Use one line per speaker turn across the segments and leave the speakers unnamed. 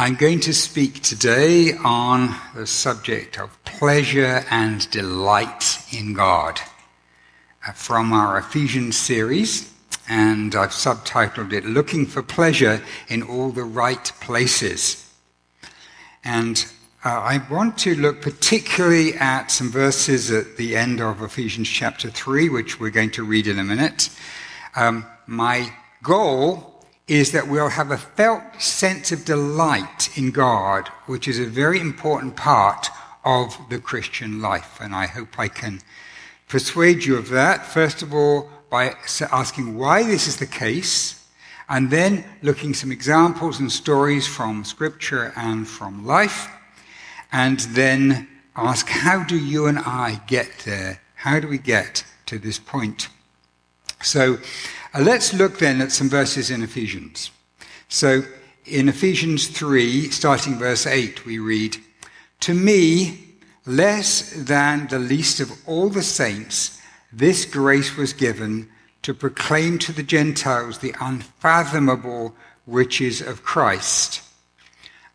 I'm going to speak today on the subject of pleasure and delight in God uh, from our Ephesians series, and I've subtitled it Looking for Pleasure in All the Right Places. And uh, I want to look particularly at some verses at the end of Ephesians chapter 3, which we're going to read in a minute. Um, my goal is that we'll have a felt sense of delight in God, which is a very important part of the Christian life. And I hope I can persuade you of that, first of all, by asking why this is the case, and then looking some examples and stories from Scripture and from life, and then ask how do you and I get there? How do we get to this point? So, Uh, let's look then at some verses in Ephesians. So, in Ephesians 3, starting verse 8, we read, To me, less than the least of all the saints, this grace was given to proclaim to the Gentiles the unfathomable riches of Christ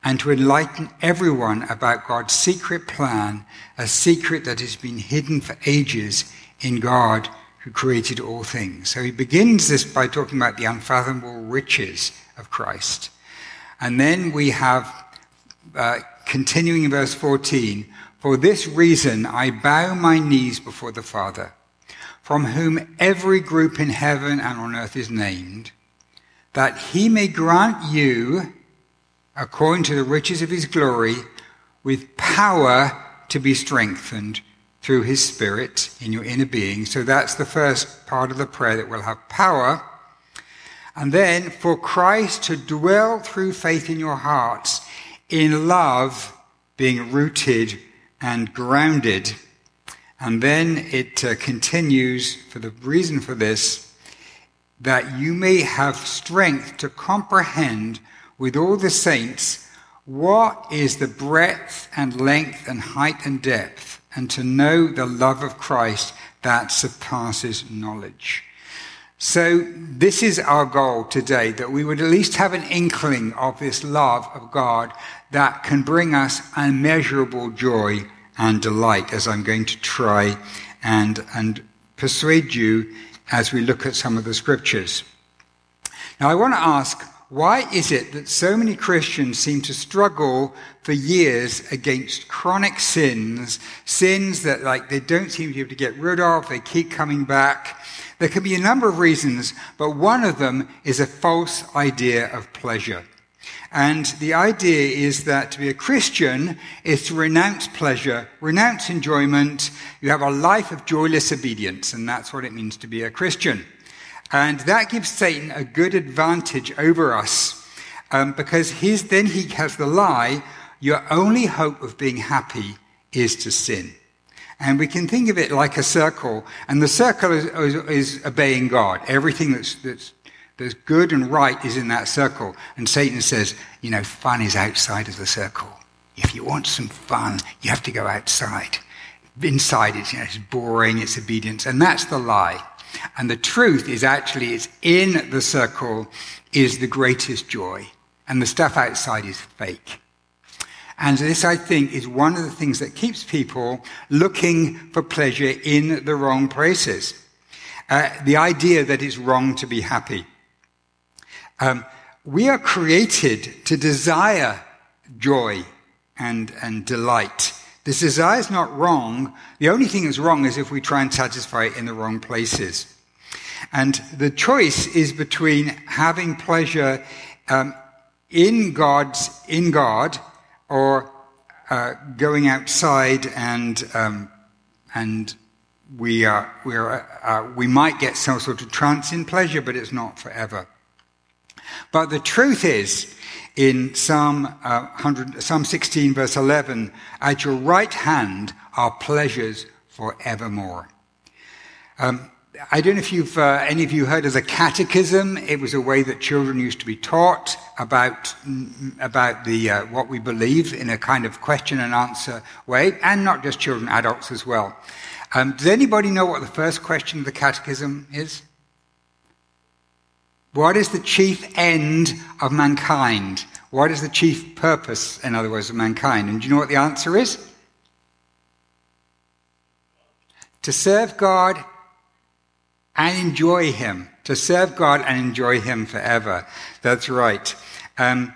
and to enlighten everyone about God's secret plan, a secret that has been hidden for ages in God who created all things. So he begins this by talking about the unfathomable riches of Christ. And then we have, uh, continuing in verse 14, for this reason I bow my knees before the Father, from whom every group in heaven and on earth is named, that he may grant you, according to the riches of his glory, with power to be strengthened through his spirit in your inner being. So that's the first part of the prayer that will have power. And then for Christ to dwell through faith in your hearts in love being rooted and grounded. And then it uh, continues for the reason for this that you may have strength to comprehend with all the saints what is the breadth and length and height and depth and to know the love of Christ that surpasses knowledge. So, this is our goal today that we would at least have an inkling of this love of God that can bring us immeasurable joy and delight, as I'm going to try and, and persuade you as we look at some of the scriptures. Now, I want to ask why is it that so many Christians seem to struggle for years against chronic sins, sins that like they don't seem to be able to get rid of, they keep coming back? There can be a number of reasons, but one of them is a false idea of pleasure. And the idea is that to be a Christian is to renounce pleasure, renounce enjoyment. You have a life of joyless obedience, and that's what it means to be a Christian. And that gives Satan a good advantage over us um, because then he has the lie your only hope of being happy is to sin. And we can think of it like a circle, and the circle is, is, is obeying God. Everything that's, that's, that's good and right is in that circle. And Satan says, you know, fun is outside of the circle. If you want some fun, you have to go outside. Inside, it's, you know, it's boring, it's obedience, and that's the lie. And the truth is actually it's in the circle is the greatest joy. And the stuff outside is fake. And this, I think, is one of the things that keeps people looking for pleasure in the wrong places. Uh, the idea that it's wrong to be happy. Um, we are created to desire joy and, and delight. This desire is not wrong. The only thing that's wrong is if we try and satisfy it in the wrong places. And the choice is between having pleasure um, in God's in God or uh, going outside and um, and we are we are uh, we might get some sort of transient pleasure, but it's not forever. But the truth is, in Psalm, uh, 100, Psalm 16, verse 11, at your right hand are pleasures forevermore. Um, I don't know if you've, uh, any of you heard of the catechism. It was a way that children used to be taught about, about the, uh, what we believe in a kind of question and answer way, and not just children, adults as well. Um, does anybody know what the first question of the catechism is? What is the chief end of mankind? What is the chief purpose, in other words, of mankind? And do you know what the answer is? To serve God and enjoy Him. To serve God and enjoy Him forever. That's right. Um,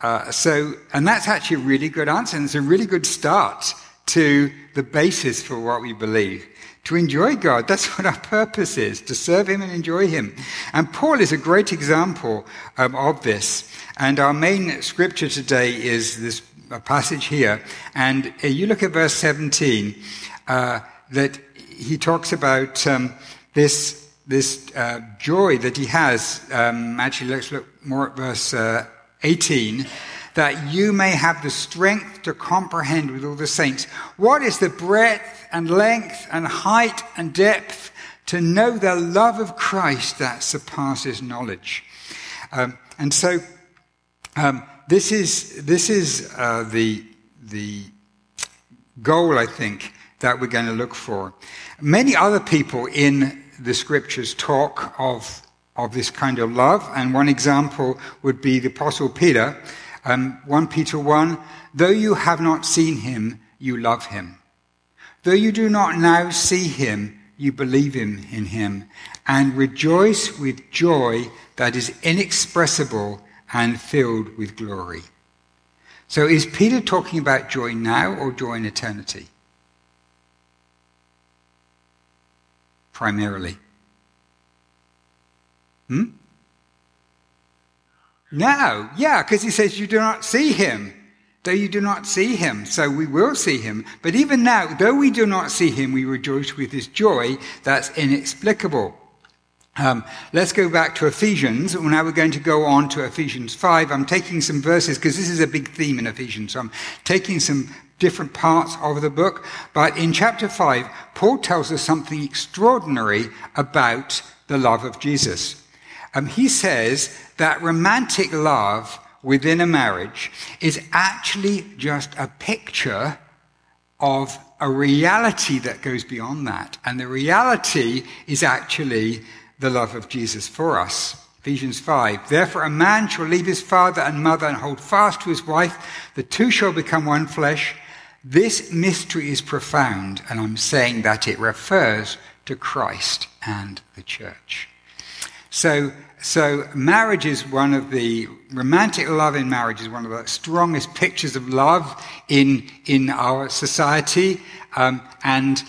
uh, so, and that's actually a really good answer, and it's a really good start to the basis for what we believe. To enjoy God, that's what our purpose is, to serve Him and enjoy Him. And Paul is a great example um, of this. And our main scripture today is this passage here. And uh, you look at verse 17, uh, that he talks about um, this, this uh, joy that he has. Um, actually, let's look more at verse uh, 18 that you may have the strength to comprehend with all the saints what is the breadth and length and height and depth to know the love of Christ that surpasses knowledge. Um, and so um, this is this is uh, the the goal I think that we're going to look for. Many other people in the scriptures talk of of this kind of love, and one example would be the Apostle Peter um, 1 Peter 1 Though you have not seen him, you love him. Though you do not now see him, you believe him in him and rejoice with joy that is inexpressible and filled with glory. So is Peter talking about joy now or joy in eternity? Primarily. Hmm? No, yeah, because he says you do not see him, though you do not see him. So we will see him. But even now, though we do not see him, we rejoice with his joy that's inexplicable. Um, let's go back to Ephesians. Now we're going to go on to Ephesians 5. I'm taking some verses because this is a big theme in Ephesians. So I'm taking some different parts of the book. But in chapter 5, Paul tells us something extraordinary about the love of Jesus. Um, he says that romantic love within a marriage is actually just a picture of a reality that goes beyond that. And the reality is actually the love of Jesus for us. Ephesians 5. Therefore, a man shall leave his father and mother and hold fast to his wife. The two shall become one flesh. This mystery is profound, and I'm saying that it refers to Christ and the church. So, so marriage is one of the romantic love in marriage is one of the strongest pictures of love in in our society um, and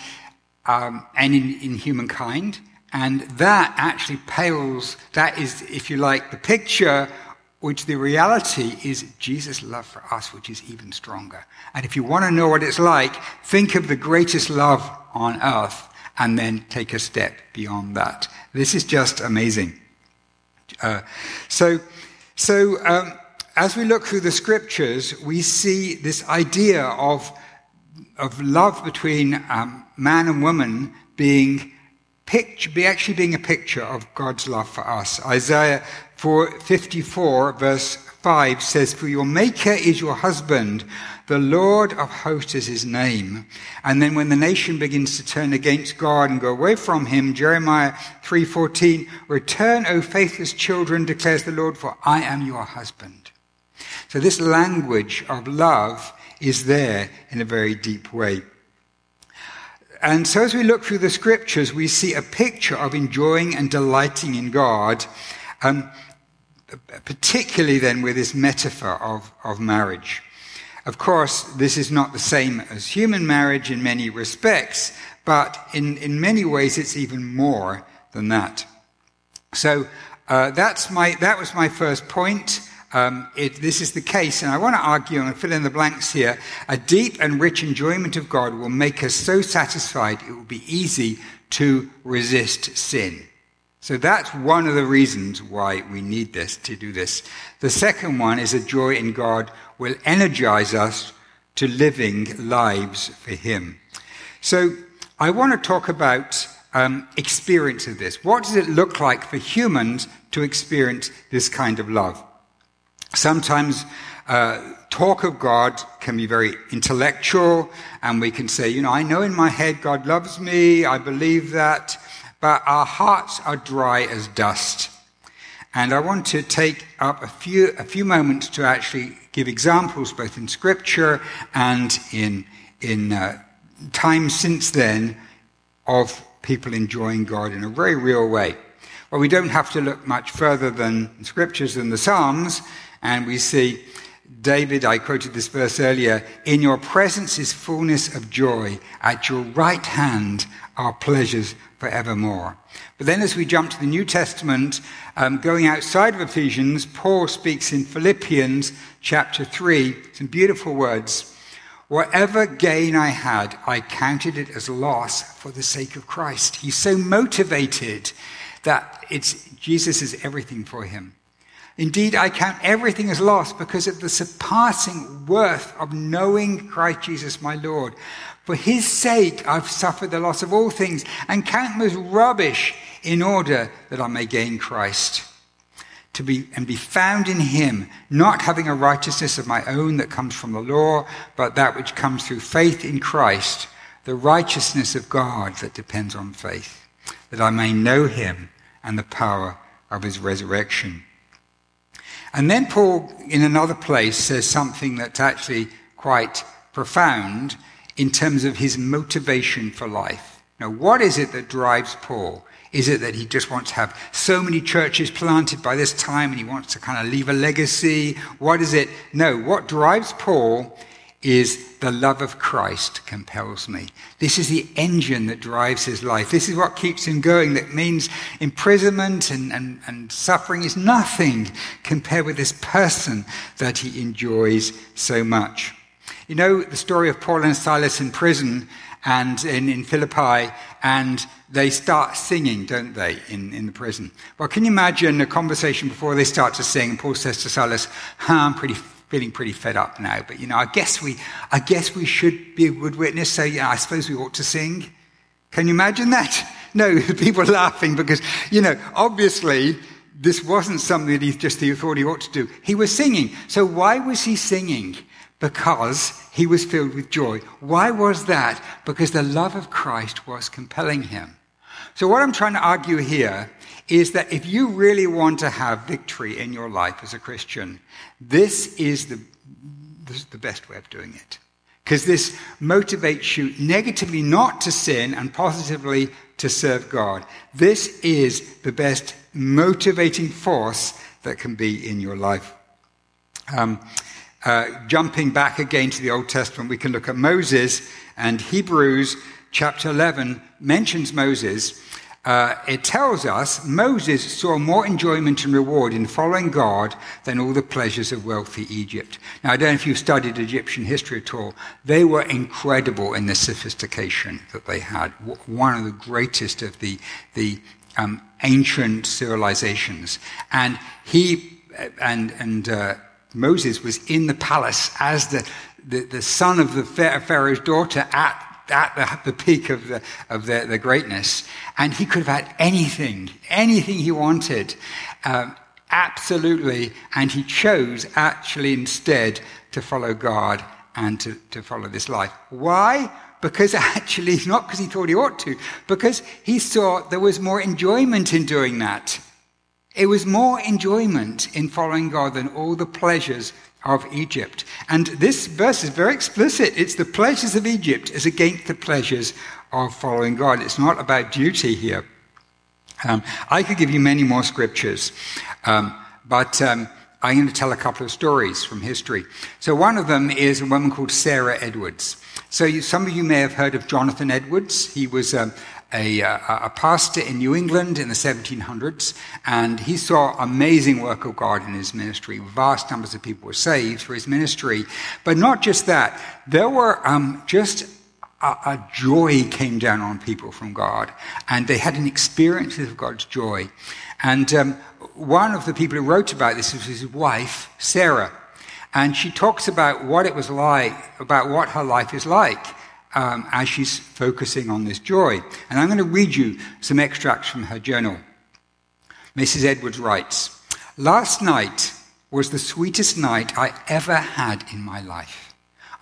um, and in, in humankind. And that actually pales. That is, if you like, the picture which the reality is Jesus' love for us, which is even stronger. And if you want to know what it's like, think of the greatest love on earth and then take a step beyond that. This is just amazing. Uh, so, so um, as we look through the scriptures, we see this idea of, of love between um, man and woman being picture, be actually being a picture of God's love for us. Isaiah 4, 54 verse 5 says, For your maker is your husband, the Lord of hosts is his name. And then when the nation begins to turn against God and go away from him, Jeremiah 3:14, "Return, O faithless children," declares the Lord, "for I am your husband." So this language of love is there in a very deep way. And so as we look through the scriptures, we see a picture of enjoying and delighting in God, um, particularly then with this metaphor of, of marriage. Of course, this is not the same as human marriage in many respects, but in, in many ways it's even more than that. So uh, that's my, that was my first point. Um, it, this is the case, and I want to argue and fill in the blanks here. A deep and rich enjoyment of God will make us so satisfied it will be easy to resist sin. So that's one of the reasons why we need this, to do this. The second one is a joy in God will energize us to living lives for Him. So I want to talk about um, experience of this. What does it look like for humans to experience this kind of love? Sometimes uh, talk of God can be very intellectual, and we can say, you know, I know in my head God loves me, I believe that but our hearts are dry as dust. And I want to take up a few, a few moments to actually give examples, both in Scripture and in, in uh, times since then, of people enjoying God in a very real way. Well, we don't have to look much further than Scriptures than the Psalms, and we see David, I quoted this verse earlier, in your presence is fullness of joy. At your right hand are pleasures forevermore. But then as we jump to the New Testament, um, going outside of Ephesians, Paul speaks in Philippians chapter 3, some beautiful words. Whatever gain I had, I counted it as loss for the sake of Christ. He's so motivated that it's, Jesus is everything for him. Indeed, I count everything as loss because of the surpassing worth of knowing Christ Jesus my Lord. For his sake, I've suffered the loss of all things and count them as rubbish in order that I may gain Christ. To be, and be found in him, not having a righteousness of my own that comes from the law, but that which comes through faith in Christ, the righteousness of God that depends on faith, that I may know him and the power of his resurrection. And then Paul, in another place, says something that's actually quite profound in terms of his motivation for life. Now, what is it that drives Paul? Is it that he just wants to have so many churches planted by this time and he wants to kind of leave a legacy? What is it? No, what drives Paul is the love of Christ compels me. This is the engine that drives his life. This is what keeps him going. That means imprisonment and, and, and suffering is nothing compared with this person that he enjoys so much. You know the story of Paul and Silas in prison and in, in Philippi, and they start singing, don't they, in, in the prison? Well, can you imagine a conversation before they start to sing? Paul says to Silas, huh, I'm pretty feeling pretty fed up now, but you know, I guess we, I guess we should be a good witness, so yeah, I suppose we ought to sing. Can you imagine that? No, people are laughing because, you know, obviously this wasn't something that he just thought he ought to do. He was singing. So why was he singing? Because he was filled with joy. Why was that? Because the love of Christ was compelling him. So, what I'm trying to argue here is that if you really want to have victory in your life as a Christian, this is the, this is the best way of doing it. Because this motivates you negatively not to sin and positively to serve God. This is the best motivating force that can be in your life. Um, uh, jumping back again to the Old Testament, we can look at Moses, and Hebrews chapter 11 mentions Moses. Uh, it tells us Moses saw more enjoyment and reward in following God than all the pleasures of wealthy Egypt. Now, I don't know if you've studied Egyptian history at all. They were incredible in the sophistication that they had. One of the greatest of the, the um, ancient civilizations. And he, and, and, uh, Moses was in the palace as the, the, the son of the Pharaoh's daughter at at the, the, peak of, the, of the, the, greatness. And he could have had anything, anything he wanted. Um, absolutely. And he chose actually instead to follow God and to, to follow this life. Why? Because actually, not because he thought he ought to, because he saw there was more enjoyment in doing that. It was more enjoyment in following God than all the pleasures of Egypt. And this verse is very explicit. It's the pleasures of Egypt as against the pleasures of following God. It's not about duty here. Um, I could give you many more scriptures, um, but um, I'm going to tell a couple of stories from history. So one of them is a woman called Sarah Edwards. So you, some of you may have heard of Jonathan Edwards. He was um, a, uh, a, pastor in New England in the 1700s, and he saw amazing work of God in his ministry. Vast numbers of people were saved through his ministry. But not just that, there were um, just a, a, joy came down on people from God, and they had an experience of God's joy. And um, one of the people who wrote about this was his wife, Sarah. And she talks about what it was like, about what her life is like um, as she's focusing on this joy. And I'm going to read you some extracts from her journal. Mrs. Edwards writes Last night was the sweetest night I ever had in my life.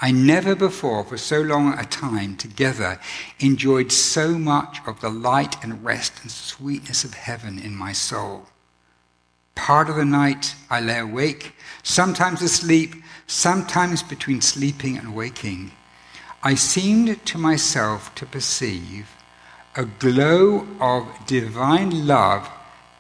I never before, for so long a time together, enjoyed so much of the light and rest and sweetness of heaven in my soul. Part of the night I lay awake, sometimes asleep, sometimes between sleeping and waking. I seemed to myself to perceive a glow of divine love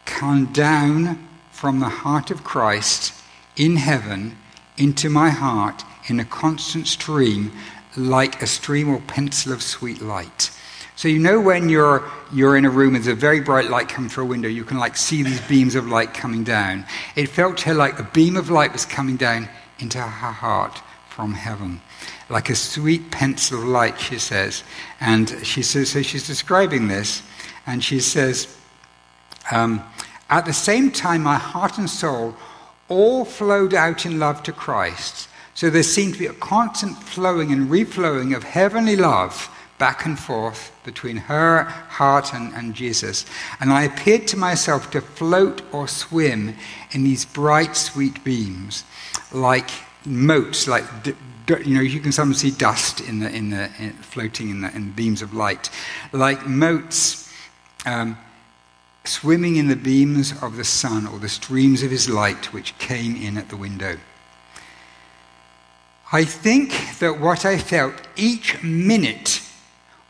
come down from the heart of Christ in heaven into my heart in a constant stream, like a stream or pencil of sweet light. So you know when you're you're in a room and there's a very bright light coming through a window, you can like see these beams of light coming down. It felt to her like a beam of light was coming down into her heart from heaven like a sweet pencil light, she says. And she says, so she's describing this, and she says, um, At the same time, my heart and soul all flowed out in love to Christ. So there seemed to be a constant flowing and reflowing of heavenly love back and forth between her heart and, and Jesus. And I appeared to myself to float or swim in these bright, sweet beams, like motes, like you know, you can sometimes see dust in the, in the, in, floating in the in beams of light, like motes um, swimming in the beams of the sun or the streams of his light which came in at the window. I think that what I felt each minute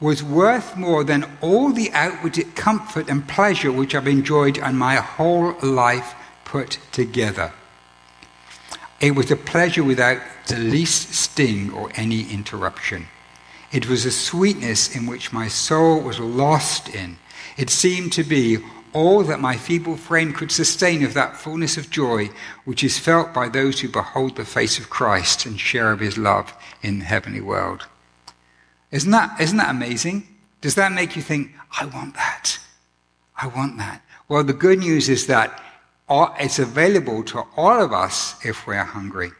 was worth more than all the outward comfort and pleasure which I've enjoyed and my whole life put together. It was a pleasure without the least sting or any interruption. It was a sweetness in which my soul was lost in. It seemed to be all that my feeble frame could sustain of that fullness of joy which is felt by those who behold the face of Christ and share of his love in the heavenly world. Isn't that, isn't that amazing? Does that make you think, I want that? I want that. Well, the good news is that uh, it's available to all of us if we're hungry.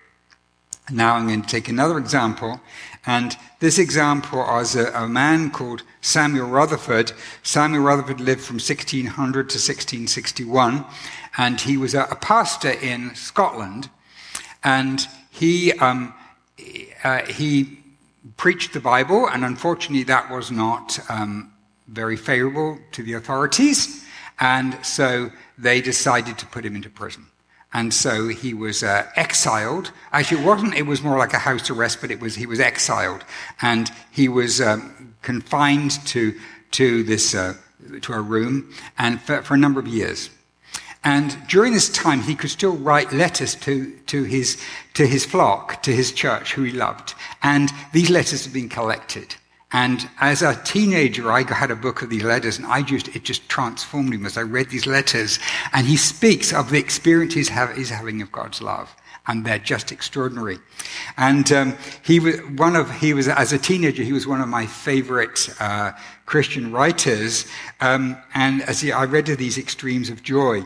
Now I'm going to take another example, and this example was a, a, man called Samuel Rutherford. Samuel Rutherford lived from 1600 to 1661, and he was a, a pastor in Scotland, and he um, uh, he preached the Bible, and unfortunately that was not um, very favorable to the authorities, and so they decided to put him into prison. And so he was uh, exiled. Actually, it wasn't, it was more like a house arrest, but it was, he was exiled. And he was um, confined to, to this, uh, to a room and for, for, a number of years. And during this time, he could still write letters to, to, his, to his flock, to his church, who he loved. And these letters have been collected. And as a teenager, I had a book of these letters, and I just it just transformed him as I read these letters. And he speaks of the experience he's, he's having of God's love, and they're just extraordinary. And um, he was one of he was as a teenager, he was one of my favorite uh, Christian writers. Um, and as he, I read of these extremes of joy.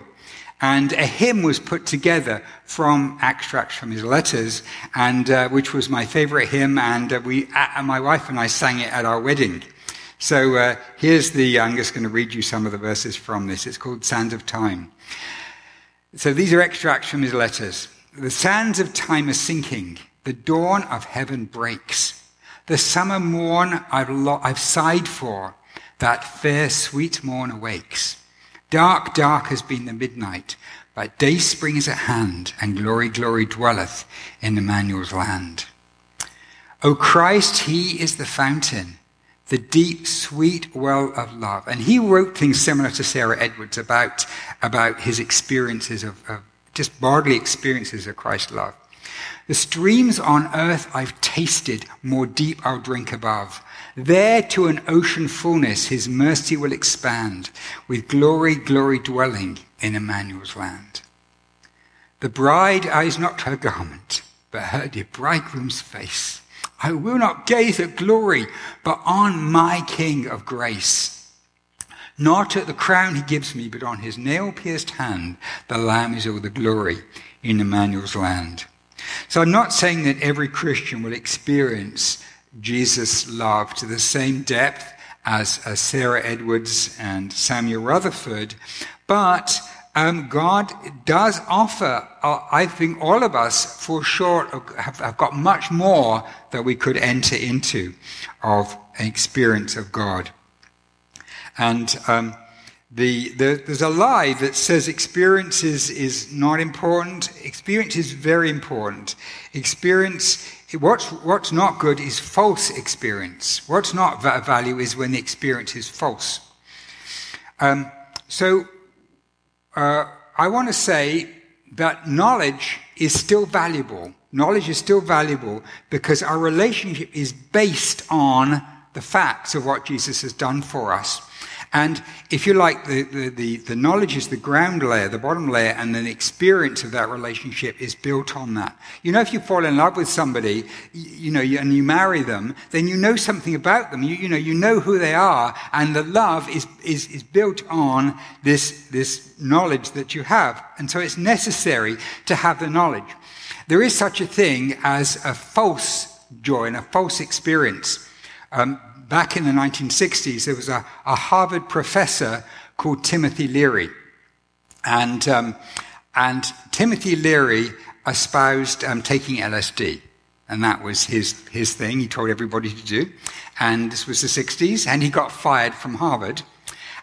And a hymn was put together from extracts from his letters, and uh, which was my favorite hymn. And uh, we, uh, my wife and I sang it at our wedding. So uh, here's the. I'm just going to read you some of the verses from this. It's called "Sands of Time." So these are extracts from his letters. The sands of time are sinking. The dawn of heaven breaks. The summer morn I've, lo- I've sighed for. That fair, sweet morn awakes. Dark, dark has been the midnight, but day spring is at hand, and glory, glory dwelleth in Emmanuel's land. O Christ, He is the fountain, the deep, sweet well of love. And he wrote things similar to Sarah Edwards about, about his experiences of, of just bodily experiences of Christ's love. The streams on earth I've tasted, more deep I'll drink above. There to an ocean fullness his mercy will expand, with glory, glory dwelling in Emmanuel's land. The bride eyes not her garment, but her dear bridegroom's face. I will not gaze at glory, but on my King of grace. Not at the crown he gives me, but on his nail pierced hand, the Lamb is all the glory in Emmanuel's land. So I'm not saying that every Christian will experience Jesus' love to the same depth as, as Sarah Edwards and Samuel Rutherford, but um, God does offer, uh, I think all of us, for sure, have, have, got much more that we could enter into of an experience of God. And um, The, the, there's a lie that says experience is, is not important. Experience is very important. Experience, what's, what's not good is false experience. What's not value is when the experience is false. Um, so, uh, I want to say that knowledge is still valuable. Knowledge is still valuable because our relationship is based on the facts of what Jesus has done for us. And if you like, the, the, the, the, knowledge is the ground layer, the bottom layer, and then the experience of that relationship is built on that. You know, if you fall in love with somebody, you know, and you marry them, then you know something about them. You, you know, you know who they are, and the love is, is, is built on this, this knowledge that you have. And so it's necessary to have the knowledge. There is such a thing as a false joy and a false experience. Um, back in the 1960s, there was a, a Harvard professor called Timothy Leary. And, um, and Timothy Leary espoused um, taking LSD. And that was his, his thing. He told everybody to do. And this was the 60s, and he got fired from Harvard.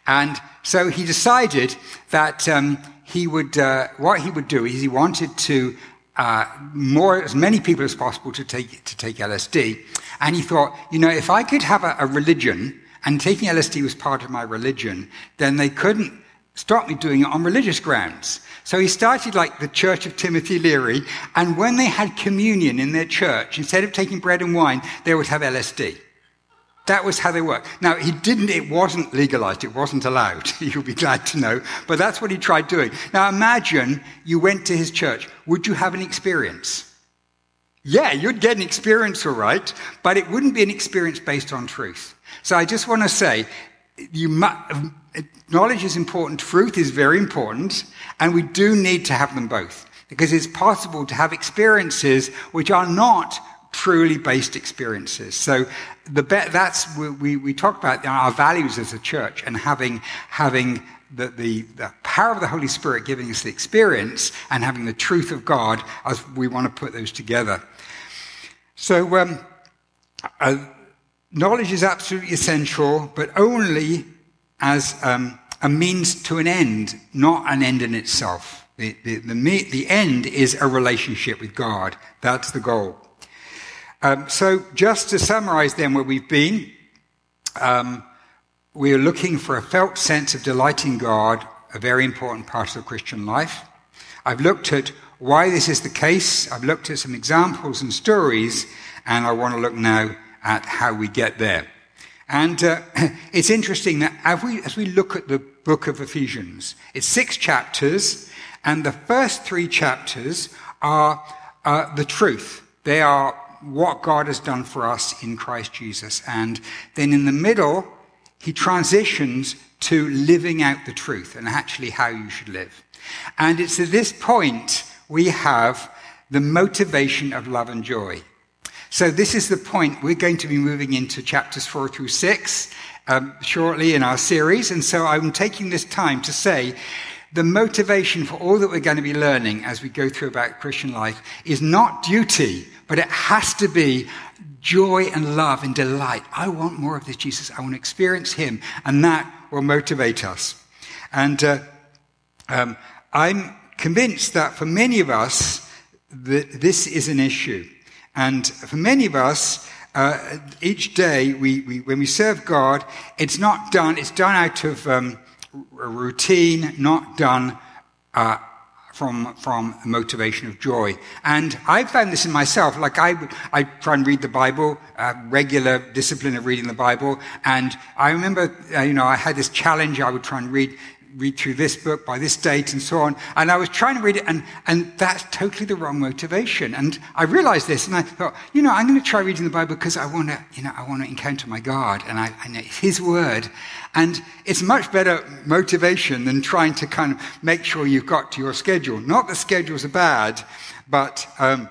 And so he decided that um, he would, uh, what he would do is he wanted to uh, more, as many people as possible to take, to take LSD. And he thought, you know, if I could have a, a religion, and taking LSD was part of my religion, then they couldn't stop me doing it on religious grounds. So he started like the Church of Timothy Leary, and when they had communion in their church, instead of taking bread and wine, they would have LSD. That was how they worked. Now, he didn't, it wasn't legalized, it wasn't allowed. You'll be glad to know. But that's what he tried doing. Now, imagine you went to his church. Would you have an experience? Yeah, you'd get an experience, all right, but it wouldn't be an experience based on truth. So I just want to say, knowledge is important, truth is very important, and we do need to have them both. Because it's possible to have experiences which are not truly based experiences. So the that's we, we talk about our values as a church and having having the, the, the, power of the Holy Spirit giving us the experience and having the truth of God as we want to put those together. So um, uh, knowledge is absolutely essential, but only as um, a means to an end, not an end in itself. The, the, the, the end is a relationship with God. That's the goal. Um, so, just to summarize then where we've been, um, we are looking for a felt sense of delight in God, a very important part of the Christian life. I've looked at why this is the case. I've looked at some examples and stories, and I want to look now at how we get there. And uh, it's interesting that as we, as we look at the book of Ephesians, it's six chapters, and the first three chapters are uh, the truth. They are what God has done for us in Christ Jesus. And then in the middle, he transitions to living out the truth and actually how you should live. And it's at this point we have the motivation of love and joy. So this is the point we're going to be moving into chapters four through six um, shortly in our series. And so I'm taking this time to say the motivation for all that we're going to be learning as we go through about Christian life is not duty, but it has to be joy and love and delight. I want more of this Jesus. I want to experience him. And that will motivate us. And uh, um, I'm convinced that for many of us, that this is an issue. And for many of us, uh, each day we, we, when we serve God, it's not done, it's done out of um, routine, not done uh, from, from a motivation of joy. And I found this in myself. Like I, I try and read the Bible, uh, regular discipline of reading the Bible. And I remember, uh, you know, I had this challenge. I would try and read read through this book by this date and so on. And I was trying to read it, and, and that's totally the wrong motivation. And I realized this, and I thought, you know, I'm going to try reading the Bible because I want to, you know, I want to encounter my God, and I, I know His Word. And it's much better motivation than trying to kind of make sure you've got to your schedule. Not that schedules are bad, but um,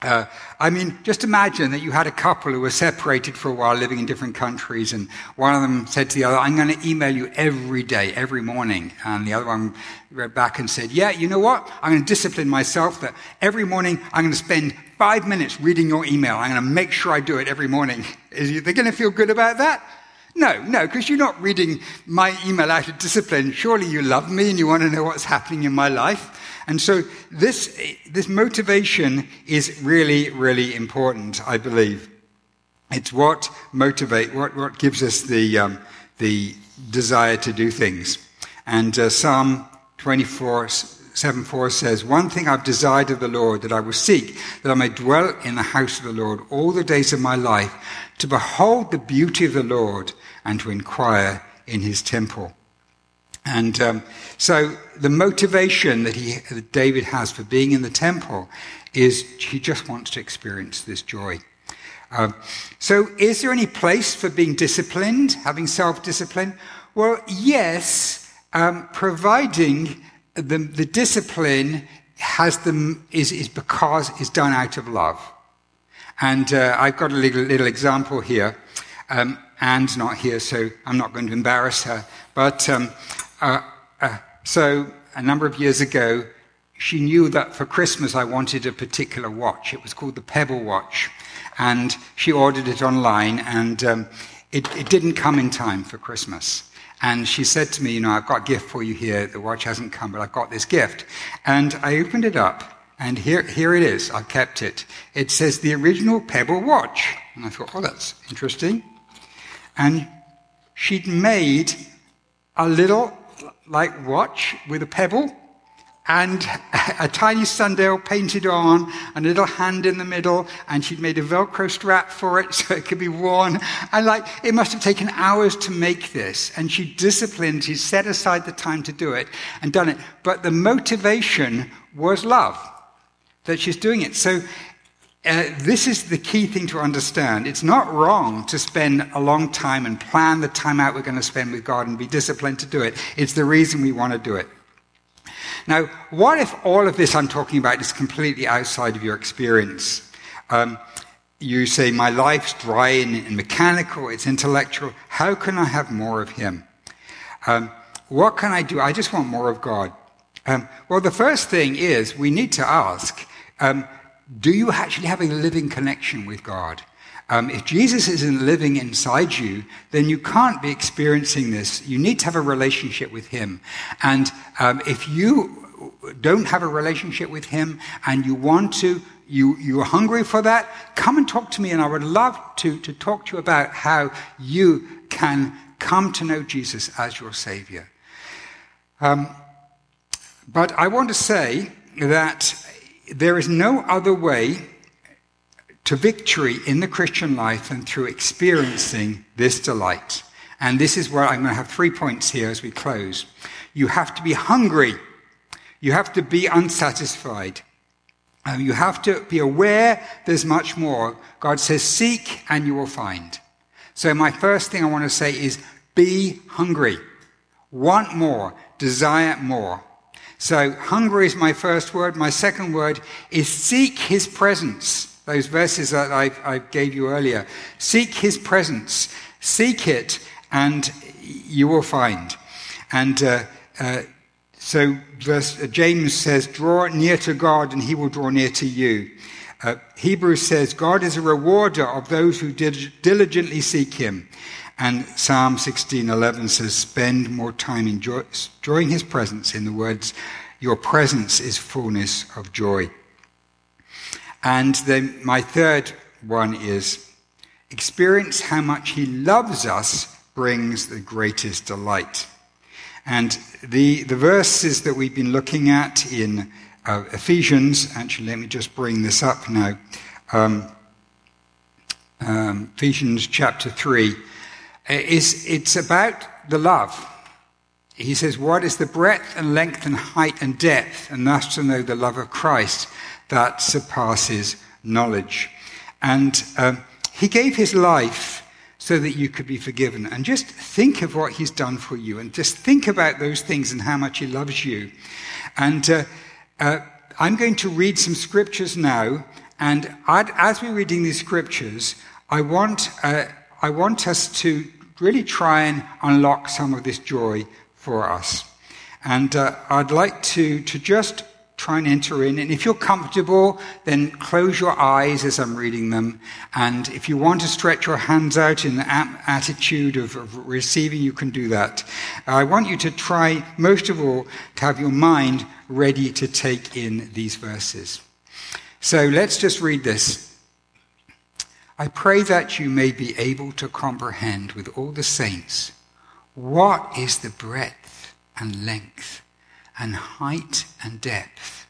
uh, I mean, just imagine that you had a couple who were separated for a while, living in different countries, and one of them said to the other, I'm going to email you every day, every morning. And the other one read back and said, Yeah, you know what? I'm going to discipline myself that every morning I'm going to spend five minutes reading your email. I'm going to make sure I do it every morning. Is they going to feel good about that? No, no, because you're not reading my email out of discipline. Surely you love me and you want to know what's happening in my life. And so this, this motivation is really, really important, I believe. It's what motivate, what, what gives us the, um, the desire to do things. And uh, Psalm 24, 7 4 says, One thing I've desired of the Lord that I will seek, that I may dwell in the house of the Lord all the days of my life, to behold the beauty of the Lord and to inquire in his temple. And um, so the motivation that, he, that David has for being in the temple is he just wants to experience this joy. Um, so, is there any place for being disciplined, having self discipline? Well, yes, um, providing the, the discipline has them is, is because it's done out of love. And uh, I've got a little, little example here. Um, Anne's not here, so I'm not going to embarrass her. But um, uh, uh, so a number of years ago, she knew that for Christmas I wanted a particular watch. It was called the Pebble Watch. And she ordered it online, and um, it, it didn't come in time for Christmas. And she said to me, You know, I've got a gift for you here. The watch hasn't come, but I've got this gift. And I opened it up, and here, here it is. I kept it. It says the original Pebble watch. And I thought, Oh, that's interesting. And she'd made a little, like, watch with a pebble and a tiny sundial painted on, and a little hand in the middle, and she'd made a Velcro strap for it so it could be worn. And like, it must have taken hours to make this. And she disciplined, she set aside the time to do it and done it. But the motivation was love that she's doing it. So uh, this is the key thing to understand. It's not wrong to spend a long time and plan the time out we're going to spend with God and be disciplined to do it. It's the reason we want to do it. Now, what if all of this I'm talking about is completely outside of your experience? Um, you say, My life's dry and, mechanical, it's intellectual. How can I have more of Him? Um, what can I do? I just want more of God. Um, well, the first thing is we need to ask um, do you actually have a living connection with God? Um, if Jesus isn't living inside you, then you can't be experiencing this. You need to have a relationship with Him. And um, if you don't have a relationship with Him and you want to, you, you're hungry for that, come and talk to me. And I would love to, to talk to you about how you can come to know Jesus as your Savior. Um, but I want to say that there is no other way to victory in the Christian life than through experiencing this delight. And this is where I'm going to have three points here as we close. You have to be hungry. You have to be unsatisfied. Um, you have to be aware there's much more. God says, seek and you will find. So my first thing I want to say is be hungry. Want more. Desire more. So hungry is my first word. My second word is seek his presence those verses that I, I gave you earlier. Seek his presence, seek it, and you will find. And uh, uh, so verse, uh, James says, Draw near to God, and he will draw near to you. Uh, Hebrews says, God is a rewarder of those who diligently seek him. And Psalm 16:11 says, "Spend more time enjoying His presence." In the words, "Your presence is fullness of joy." And then my third one is experience how much he loves us brings the greatest delight. And the, the verses that we've been looking at in uh, Ephesians, actually, let me just bring this up now. Um, um, Ephesians chapter 3, is it's about the love. He says, What is the breadth and length and height and depth? And thus to know the love of Christ that surpasses knowledge. And um, he gave his life so that you could be forgiven. And just think of what he's done for you and just think about those things and how much he loves you. And uh, uh, I'm going to read some scriptures now. And I'd, as we're reading these scriptures, I want, uh, I want us to really try and unlock some of this joy for us. And uh, I'd like to, to just try and enter in. And if you're comfortable, then close your eyes as I'm reading them. And if you want to stretch your hands out in the attitude of, of receiving, you can do that. I want you to try, most of all, to have your mind ready to take in these verses. So let's just read this. I pray that you may be able to comprehend with all the saints what is the breadth and length and height and depth,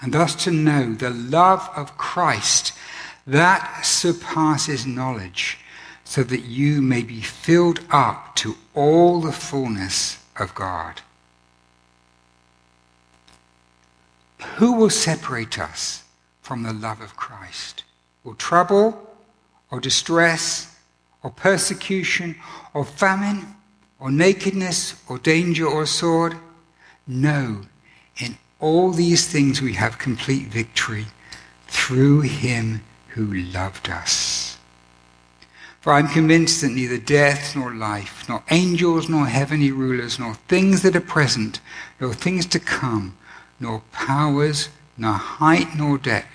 and thus to know the love of Christ that surpasses knowledge, so that you may be filled up to all the fullness of God. Who will separate us from the love of Christ? Will trouble or distress or persecution or famine or nakedness or danger or sword? No, in all these things we have complete victory through him who loved us. For I am convinced that neither death nor life, nor angels nor heavenly rulers, nor things that are present, nor things to come, nor powers, nor height nor depth,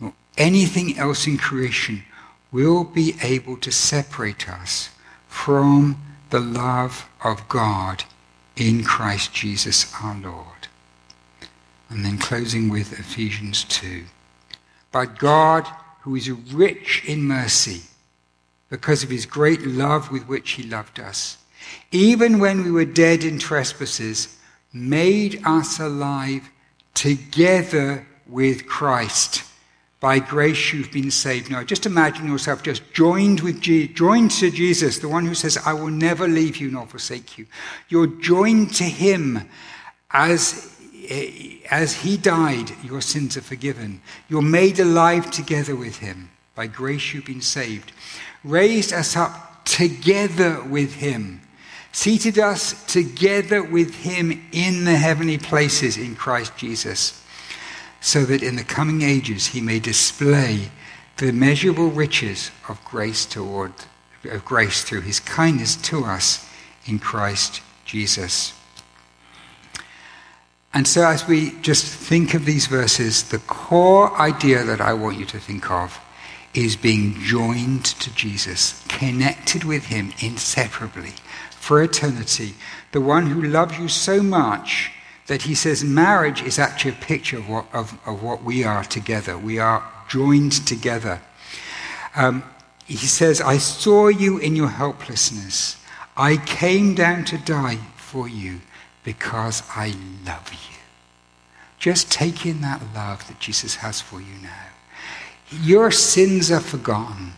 nor anything else in creation will be able to separate us from the love of God in Christ Jesus our Lord. And then closing with Ephesians 2. But God, who is rich in mercy, because of his great love with which he loved us, even when we were dead in trespasses, made us alive together with Christ. By grace you've been saved. Now, just imagine yourself just joined with Je- joined to Jesus, the one who says, "I will never leave you nor forsake you." You're joined to Him as eh, as He died. Your sins are forgiven. You're made alive together with Him. By grace you've been saved. Raised us up together with Him. Seated us together with Him in the heavenly places in Christ Jesus so that in the coming ages he may display the immeasurable riches of grace toward of grace through his kindness to us in Christ Jesus. And so as we just think of these verses, the core idea that I want you to think of is being joined to Jesus, connected with him inseparably for eternity, the one who loves you so much that he says marriage is actually a picture of what, of, of what we are together. We are joined together. Um, he says, I saw you in your helplessness. I came down to die for you because I love you. Just take in that love that Jesus has for you now. Your sins are forgotten.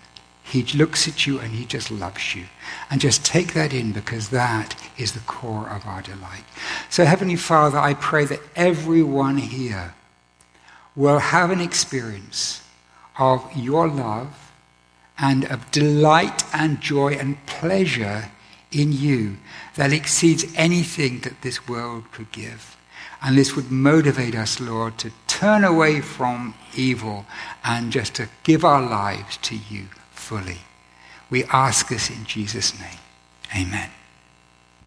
He looks at you and he just loves you. And just take that in because that is the core of our delight. So, Heavenly Father, I pray that everyone here will have an experience of your love and of delight and joy and pleasure in you that exceeds anything that this world could give. And this would motivate us, Lord, to turn away from evil and just to give our lives to you fully. We ask this in Jesus' name. Amen.